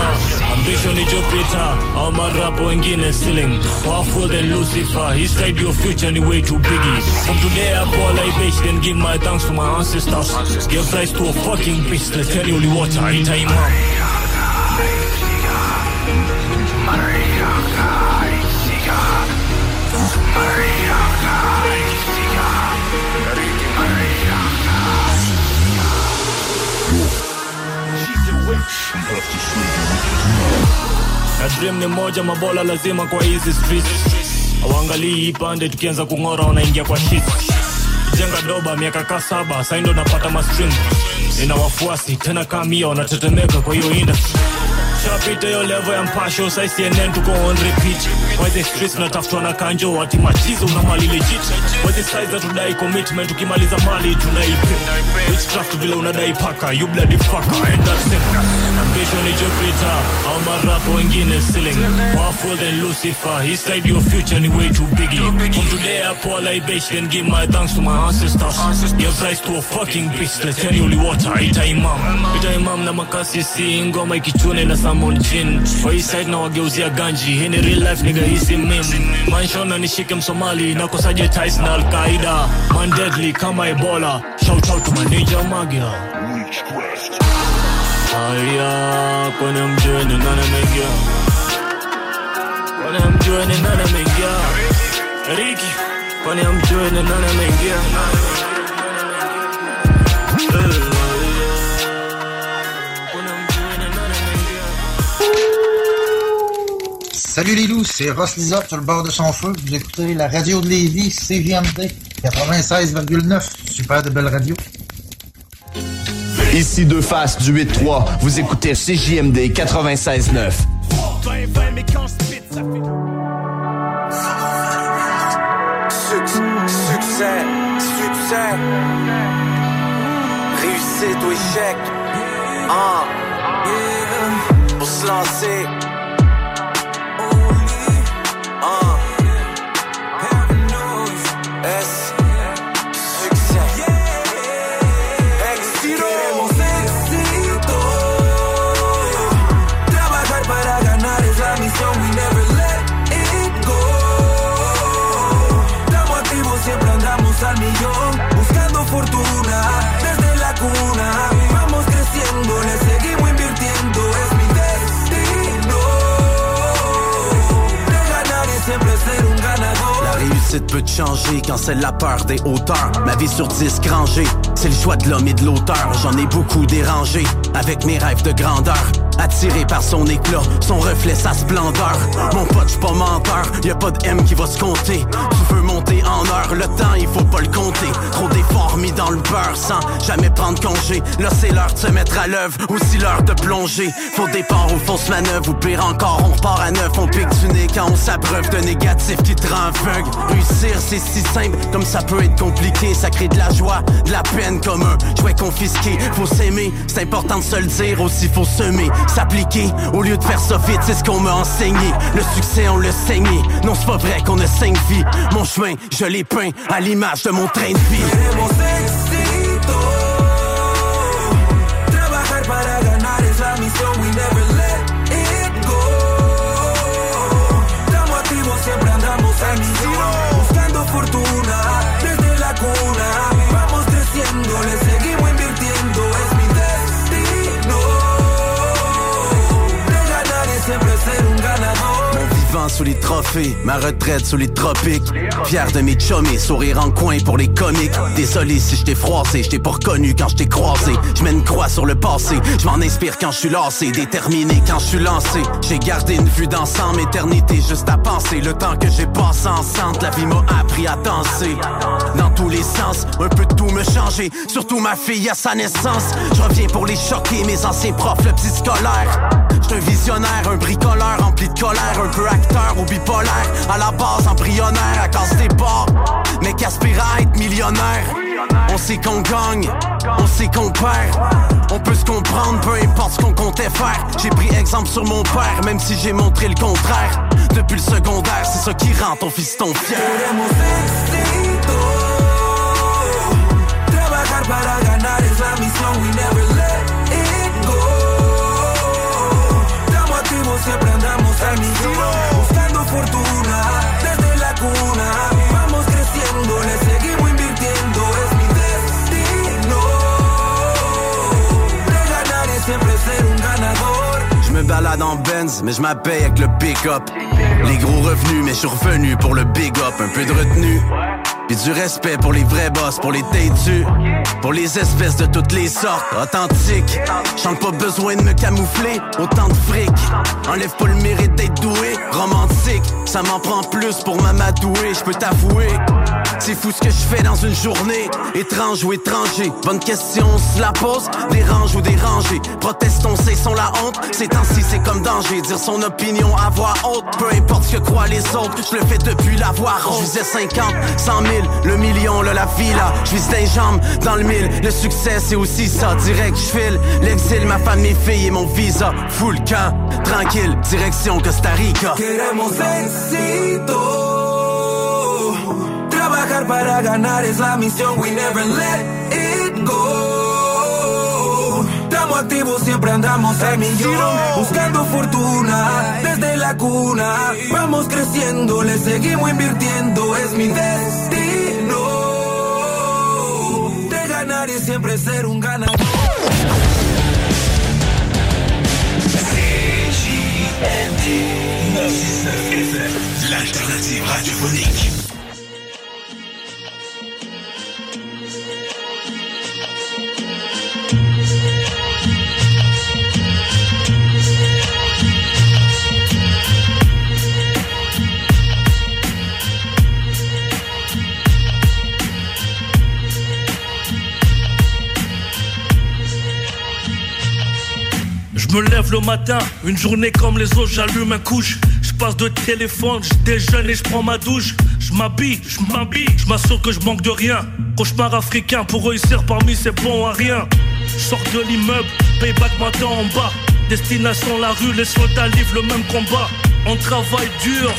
ambition ni jupiter au marapo wengine ceiling. Powerful than lucifer he said your future ni way too biggie. From today I pour libation then give my thanks to my ancestors. Give rise to a fucking beast let's tell you only what I time up na dream ni moja mabola lazima kwa hizi streets. Awangalii ipande tukianza kung'ora wanaingia kwa shit. Jenga doba miaka ka saba saindo napata mastring nina wafuasi tena kamia wanatetemeka kwa hiyo industry shapita hiyo level ya mpasho sai cnn tuko on repeat. Streets natafutwa na kanjo ati machizo mali legit? Size tudai commitment ukimaliza mali tunaipe witchcraft vile unadai paka you bloody fucker and that's it ambition ni jupiter au marapo wengine ceiling powerful than lucifer? He said your future ni way too biggie. From today I pour a libation give my thanks to my ancestors give rise to a fucking beast. Let's tell you water ita imam ita imam na makasi si ngoma ikichune na Samon Chin. Kwa hii side na wageuzia ganji. Hii ni real life nigga hii si meme. Manshona nishike msomali nakosaje ties na Al-Qaida man deadly kama Ebola. Shout out to my ninja magia Salut les loups, c'est Ross Lizard sur le bord de son feu. Vous écoutez la radio de Lévis, CGMD 96,9. Super de belle radio. Ici deux faces du 8-3, vous écoutez CJMD 96.9. Succès, succès, réussite ou échec. Ah, pour se lancer. Réussite peut changer quand c'est la peur des hauteurs. Ma vie sur 10 rangée, c'est le choix de l'homme et de l'auteur. J'en ai beaucoup dérangé avec mes rêves de grandeur. Attiré par son éclat, son reflet, sa splendeur. Mon pote, j'suis pas menteur, y a pas de M qui va se compter. Tu veux monter en heure, le temps, il faut pas le compter. Trop d'efforts mis dans le beurre sans jamais prendre congé. Là, c'est l'heure de se mettre à l'œuvre, aussi l'heure de plonger. Faux départ ou fausse manœuvre, ou pire encore, on repart à neuf. On pique du nez quand on s'abreuve de négatif qui te rend aveugle. Réussir, c'est si simple, comme ça peut être compliqué. Ça crée de la joie, de la peine comme un jouet confisqué. Faut s'aimer, c'est important de se le dire, aussi faut semer, s'appliquer. Au lieu de faire ça vite, c'est ce qu'on m'a enseigné. Le succès, on le saigné. Non, c'est pas vrai qu'on a cinq vies. Mon chemin, je l'ai peint à l'image de mon train de vie. Siempre andamos. Buscando fortuna sous les trophées, ma retraite sous les tropiques. Fier de mes chummies, sourire en coin pour les comiques. Désolé si je t'ai froissé, je t'ai pas reconnu quand je t'ai croisé. Je une croix sur le passé, je m'en inspire quand je suis lassé, déterminé quand je suis lancé. J'ai gardé une vue d'ensemble, éternité juste à penser. Le temps que j'ai passé enceinte, la vie m'a appris à danser. Dans tous les sens, un peu de tout me changer. Surtout ma fille à sa naissance. Je pour les choquer, mes anciens profs, le petit scolaire. J'suis un visionnaire, un bricoleur rempli de colère, un peu acteur ou bipolaire. À la base, embryonnaire, à cause des bords. Mais qu'aspire à être millionnaire. On sait qu'on gagne, on sait qu'on perd. On peut se comprendre, peu importe ce qu'on comptait faire. J'ai pris exemple sur mon père, même si j'ai montré le contraire. Depuis le secondaire, c'est ça qui rend ton fils ton fier. Siempre andamos al. Fortuna desde la cuna. Vamos creciendo, le seguimos invirtiendo. Es mi destino. De ganar y siempre ser un ganador. Je me balade en Benz, mais je m'appelle avec le pick-up. Les gros revenus, mais je suis revenu pour le big up. Un peu de retenue, Du respect pour les vrais boss, pour les têtus, pour les espèces de toutes les sortes, authentiques. J'en pas besoin de me camoufler, autant de fric. Enlève pas le mérite d'être doué, romantique. Ça m'en prend plus pour m'amadouer, je peux t'avouer. C'est fou ce que je fais dans une journée, étrange ou étranger. Bonne question, on se la pose, dérange ou dérangé. Protestons, c'est son la honte, ces temps-ci c'est comme danger. Dire son opinion à voix haute, peu importe ce que croient les autres, je le fais depuis la voix haute. Je visais 50, 100 000, le million, le la villa. Je vise des jambes dans le mille, le succès c'est aussi ça. Direct, je file, l'exil, ma femme, mes filles et mon visa. Full camp, tranquille, direction Costa Rica. Queremos éxito. Trabajar para ganar es la misión. We never let it go. Estamos activos, siempre andamos a millón. Buscando fortuna desde la cuna. Vamos creciendo, le seguimos invirtiendo. Es mi destino. Y siempre ser un ganador. CJMD 969 FM, l'alternative radiophonique. Je me lève le matin, une journée comme les autres, j'allume un couche. Je passe de téléphone, je déjeune et je prends ma douche. Je m'habille, je m'habille, je m'assure que je manque de rien. Cauchemar africain pour réussir parmi ces bons à rien. Sors de l'immeuble, payback m'attend en bas. Destination la rue, les soldats livrent le même combat. On travaille dur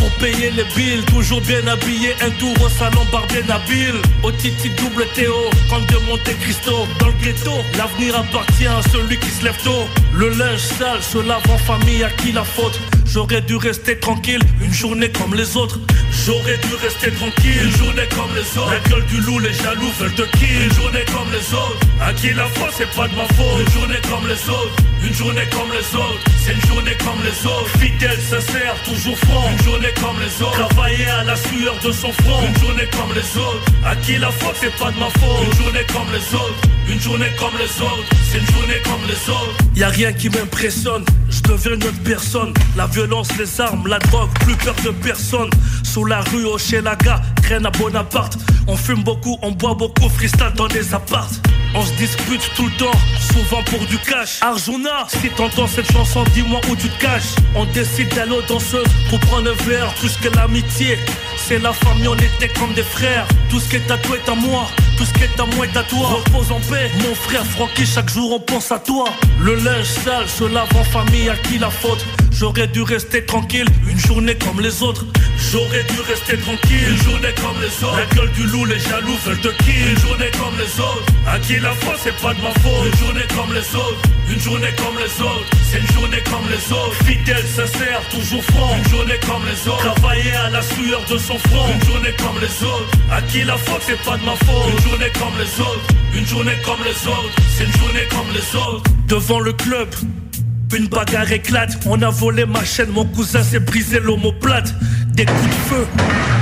pour payer les billes, toujours bien habillé, un tour au salon barbier Nabil. Au Titi double Théo, quand de Monte Cristo, dans le ghetto, l'avenir appartient à celui qui se lève tôt. Le linge sale se lave en famille, à qui la faute? J'aurais dû rester tranquille, une journée comme les autres. J'aurais dû rester tranquille, une journée comme les autres. La gueule du loup, les jaloux veulent te kill. Une journée comme les autres. À qui la faute, c'est pas de ma faute. Une journée comme les autres. Une journée comme les autres. C'est une journée comme les autres. Fidèle, sincère, toujours franc. Une journée comme les autres. Travailler à la sueur de son front. Une journée comme les autres. À qui la faute, c'est pas de ma faute. Une journée comme les autres. Une journée comme les autres. C'est une journée comme les autres. Y a rien qui m'impressionne. Je deviens une autre personne. La violence, les armes, la drogue, plus peur de personne. Sous la rue, au chez la gare, graine à Bonaparte. On fume beaucoup, on boit beaucoup, freestyle dans les apparts. On se dispute tout le temps, souvent pour du cash. Arjuna, si t'entends cette chanson, dis-moi où tu te caches. On décide d'aller aux danseuses pour prendre un verre, plus que l'amitié. La famille, on était comme des frères. Tout ce qui est à toi est à moi, tout ce qui est à moi est à toi. Repose en paix, mon frère Francky, chaque jour on pense à toi. Le linge sale se lave en famille, à qui la faute? J'aurais dû rester tranquille, une journée comme les autres. J'aurais dû rester tranquille, une journée comme les autres. La gueule du loup, les jaloux veulent te kill. Une journée comme les autres. À qui la faute, c'est pas de ma faute. Une journée comme les autres. Une journée comme les autres. C'est une journée comme les autres. Fidèle, sincère, toujours franc. Une journée comme les autres. Travailler à la sueur de son front. Une journée comme les autres. À qui la faute, c'est pas de ma faute. Une journée comme les autres. Une journée comme les autres. C'est une journée comme les autres. Devant le club. Une bagarre éclate, on a volé ma chaîne, mon cousin s'est brisé l'omoplate. De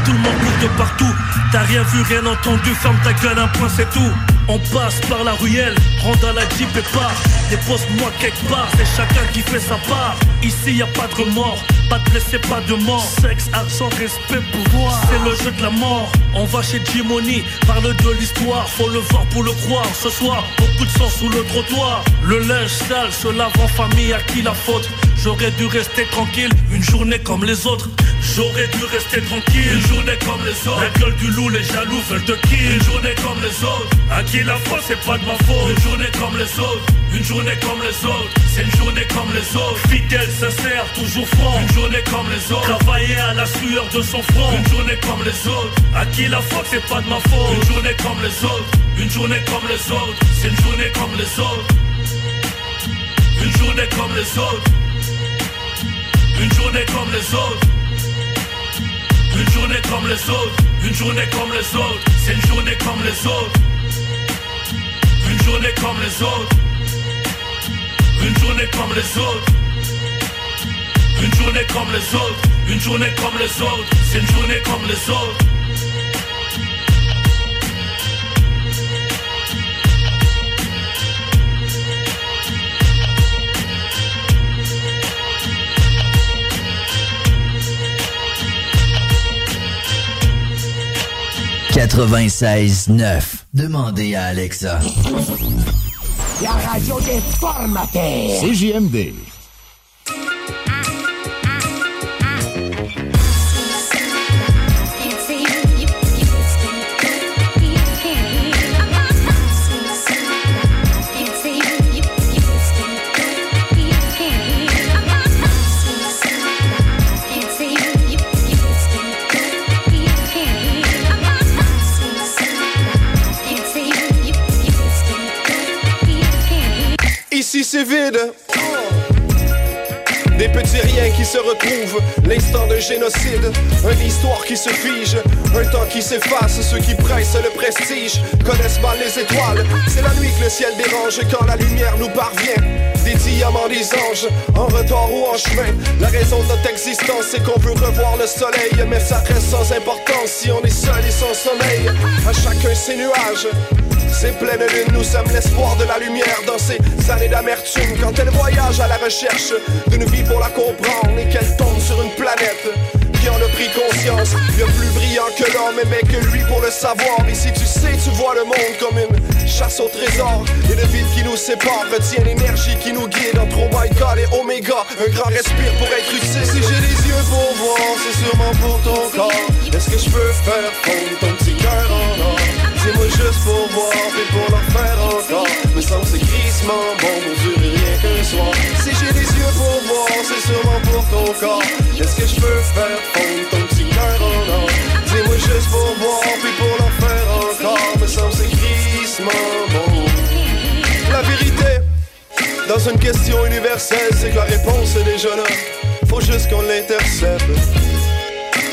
tout le monde court de partout. T'as rien vu, rien entendu, ferme ta gueule, un point c'est tout. On passe par la ruelle, rentre dans la jeep et part. Dépose-moi quelque part, c'est chacun qui fait sa part. Ici y a pas de remords, pas de blessés, pas de mort. Sexe, argent, respect, pouvoir, c'est le jeu de la mort. On va chez Jimony, parle de l'histoire, faut le voir pour le croire. Ce soir, beaucoup de sang sous le trottoir. Le linge sale se lave en famille, à qui la faute J'aurais dû rester tranquille, une journée comme les autres. J'aurais dû rester tranquille, une journée comme les autres. La gueule du loup, les jaloux veulent te kill. Une journée comme les autres. À qui la faute, c'est pas de ma faute. Une journée comme les autres. Une journée comme les autres. C'est une journée comme les autres. Fidèle, sincère, toujours franc. Une journée comme les autres. Travailler à la sueur de son front. Une journée comme les autres. À qui la faute, c'est pas de ma faute. Une journée comme les autres. Une journée comme les autres. C'est une journée comme les autres. Une journée comme les autres. Une journée comme les autres. Une journée comme les autres. Une journée comme les autres. C'est une journée comme les autres. Une journée comme les autres. Une journée comme les autres. Une journée comme les autres. Une journée comme les autres. C'est une journée comme les autres. 96.9. Demandez à Alexa. La radio des formateurs. CJMD. C'est vide. Des petits riens qui se retrouvent, l'instant d'un génocide, une histoire qui se fige, un temps qui s'efface, ceux qui pressent le prestige connaissent mal les étoiles. C'est la nuit que le ciel dérange quand la lumière nous parvient. Des diamants, des anges, en retard ou en chemin. La raison de notre existence, c'est qu'on veut revoir le soleil, mais ça reste sans importance si on est seul et sans sommeil. À chacun ses nuages. C'est pleine lune, nous sommes l'espoir de la lumière dans ces années d'amertume. Quand elle voyage à la recherche d'une vie pour la comprendre et qu'elle tombe sur une planète qui en a pris conscience. Bien plus brillant que l'homme, mais que lui pour le savoir. Et si tu sais, tu vois le monde comme une chasse au trésor. Et le vide qui nous sépare retient l'énergie qui nous guide entre oh et oméga. Un grand respire pour être utile. Si j'ai les yeux pour voir, c'est sûrement pour ton corps. Est-ce que je peux faire fondre ton petit cœur en or? Pour voir et pour leur faire encore Me semble c'est crissement bon pour durer rien qu'un soir. Si j'ai les yeux pour voir c'est sûrement pour ton corps. Qu'est-ce que je peux faire fondre ton petit cœur en or? Dis-moi juste pour voir puis pour leur faire encore Me semble c'est crissement bon. La vérité dans une question universelle c'est que la réponse est déjà là. Faut juste qu'on l'intercepte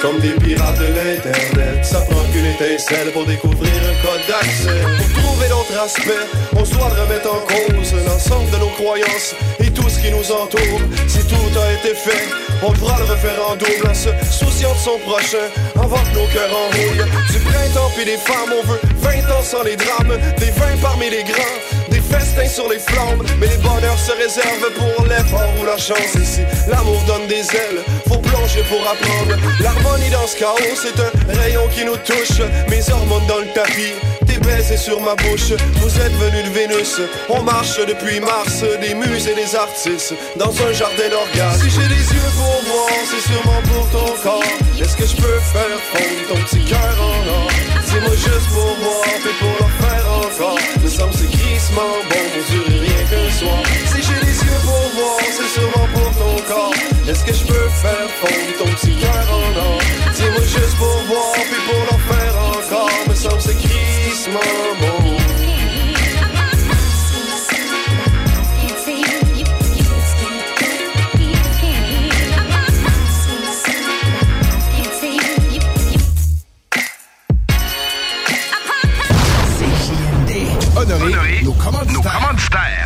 comme des pirates de l'internet, ça prend qu'une étincelle pour découvrir un code d'accès. Pour trouver d'autres aspects, on se doit de remettre en cause l'ensemble de nos croyances et tout ce qui nous entoure. Si tout a été fait, on devra le refaire en double en se souciant de son prochain avant que nos cœurs enrouillent. Du printemps puis des femmes, on veut 20 ans sans les drames, des vins parmi les grands. Des festins sur les flammes, mais les bonheurs se réservent pour l'effort ou la chance. Ici, l'amour donne des ailes, faut plonger pour apprendre. L'harmonie dans ce chaos, c'est un rayon qui nous touche. Mes hormones dans le tapis, tes baisers sur ma bouche. Vous êtes venus de Vénus, on marche depuis mars, des muses et des artistes, dans un jardin d'orgasme. Si j'ai les yeux pour voir, c'est sûrement pour ton corps. Qu'est-ce que je peux faire fondre ton petit cœur en or? Dis-moi juste pour voir, et pour faire encore. Me semble c'est crissement bon pour durer rien qu'un soir. Si j'ai les yeux pour voir, c'est sûrement pour ton corps. Qu'est-ce que je peux faire fondre ton petit cœur en or? Dis-moi juste pour voir, puis pour leur Come on, no, style.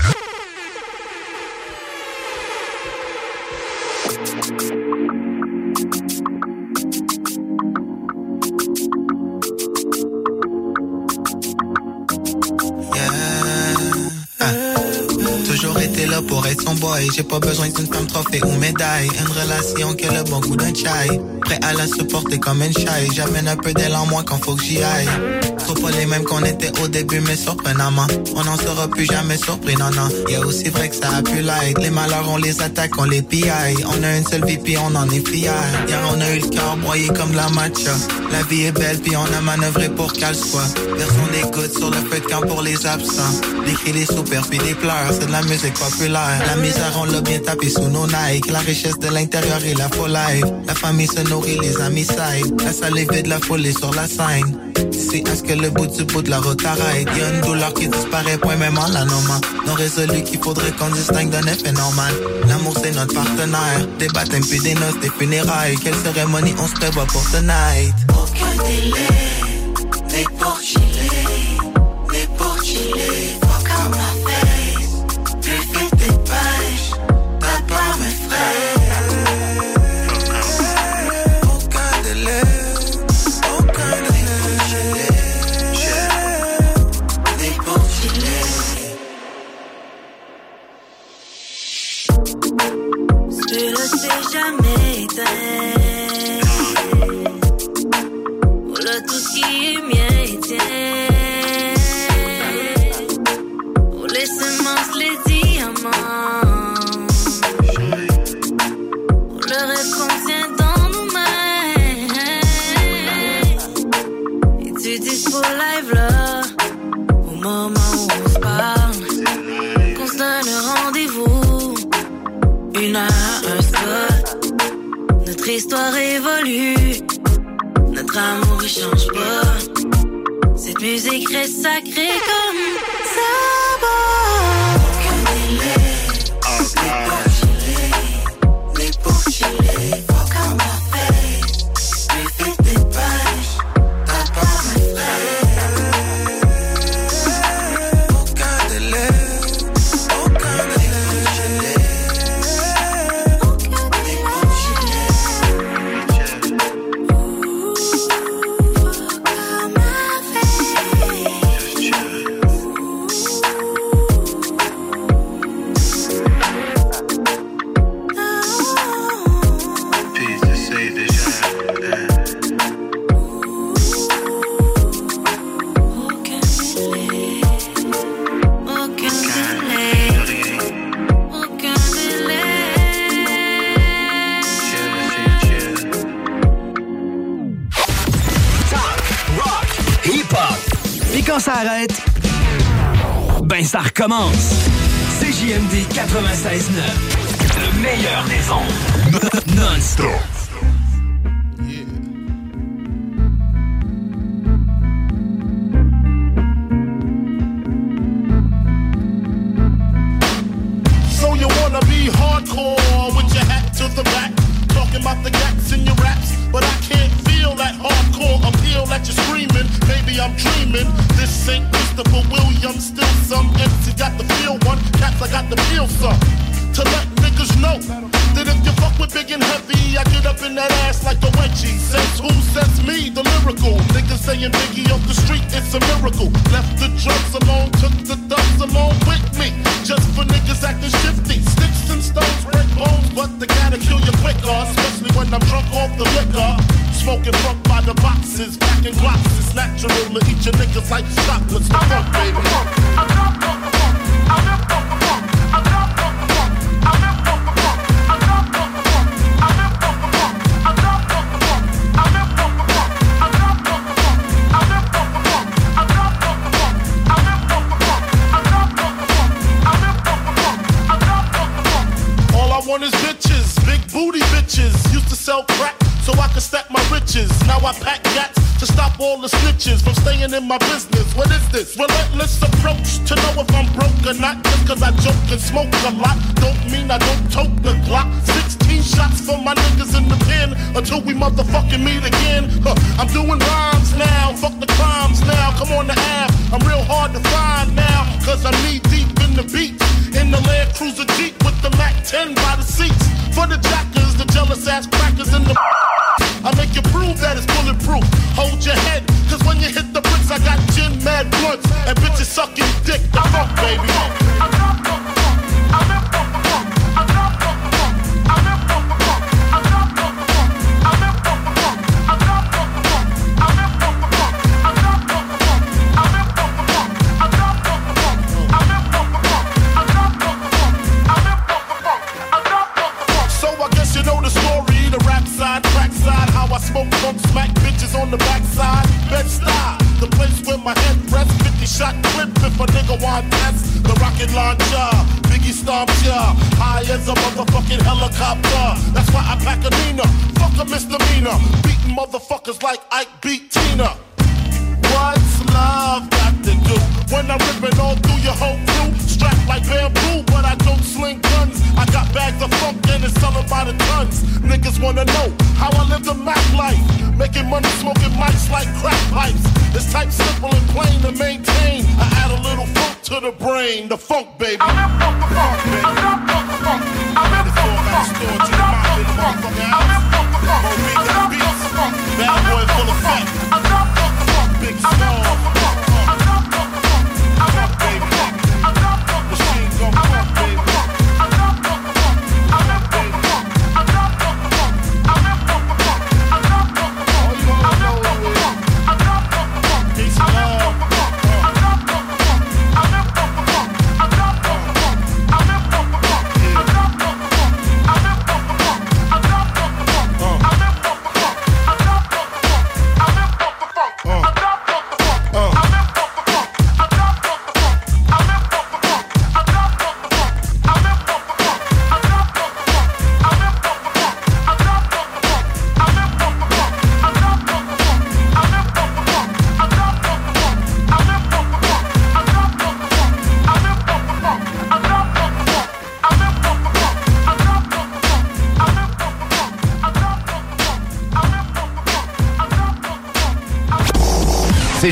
J'ai pas besoin d'une femme trophée ou médaille. Une relation qui a le bon goût d'un chai. Prêt à la supporter comme une chai. J'amène un peu en moi quand faut que j'y aille. Trop pas les mêmes qu'on était au début, mais surprenamment. On n'en sera plus jamais surpris, non, non. Y aussi vrai que ça a pu l'être. Les malheurs, on les attaque, on les pillaille. On a une seule vie, puis on en est fier. Hier, on a eu le cœur broyé comme la matcha. La vie est belle, puis on a manœuvré pour qu'elle soit. Personne des gouttes sur le feu de camp pour les absents. Des cris, des soupirs, puis des pleurs. C'est de la musique populaire. La misère, on l'a bien tapé sous nos Nike. La richesse de l'intérieur et la full life. La famille se nourrit, les amis side. La salle est vide, la foule est sur la scène. C'est à ce que le bout du bout de la route arrête? Y a une douleur qui disparaît, point même en la nommant. Non résolu qu'il faudrait qu'on distingue d'un effet normal. L'amour c'est notre partenaire. Des baptêmes puis des noces, des funérailles. Quelle cérémonie on se prévoit pour tonight? Aucun délai, n'est pour chiller, n'est pour chiller, say Notre histoire évolue. Notre amour il change pas. Cette musique reste sacrée comme ça. Ça recommence. CJMD 96.9. Le meilleur des ondes. Non-stop. To stop all the snitches from staying in my business. What is this? Relentless approach to know if I'm broke or not. Just cause I joke and smoke a lot, don't mean I don't tote the Glock. 16 shots for my niggas in the pen until we motherfucking meet again. Huh, I'm doing rhymes now, fuck the crimes now. Come on the app, I'm real hard to find now. Cause I'm knee deep in the beats. In the Land Cruiser Jeep with the Mac 10 by the seats. For the jackers, the jealous ass crackers in the. *laughs* I make you prove that it's bulletproof. Hold your head, cause when you hit the bricks, I got gin mad blunts and bitches sucking dick. The fuck, baby. So shot clip if a nigga want test. The rocket launcher, Biggie stomp ya, high as a motherfucking helicopter. That's why I pack a Nina, fuck a misdemeanor, beating motherfuckers like Ike beat Tina. What's love got to do when I'm ripping all through your whole crew? Strapped like bamboo, but I don't sling guns. I got bags of funk and it's selling by the tons. Niggas wanna know how I live the Mac life. Making money smoking mics like crack pipes. It's type simple and plain to maintain. I add a little funk to the brain, the funk baby. I live funk, funk, baby. Ready for my store to the mouth in the motherfucking house. More got beats. Bad boy full of fat.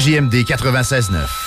CJMD 96.9.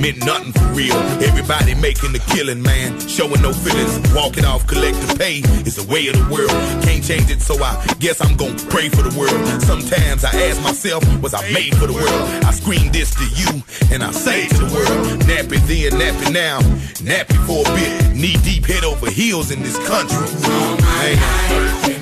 meant nothing for real. Everybody making the killing, man, showing no feelings. Walking off collective pay is the way of the world. Can't change it, so I guess I'm gonna pray for the world. Sometimes I ask myself, was I made for the world? I scream this to you, and I say to the world, nappy then, nappy now, nappy for a bit, knee deep, head over heels in this country. Man.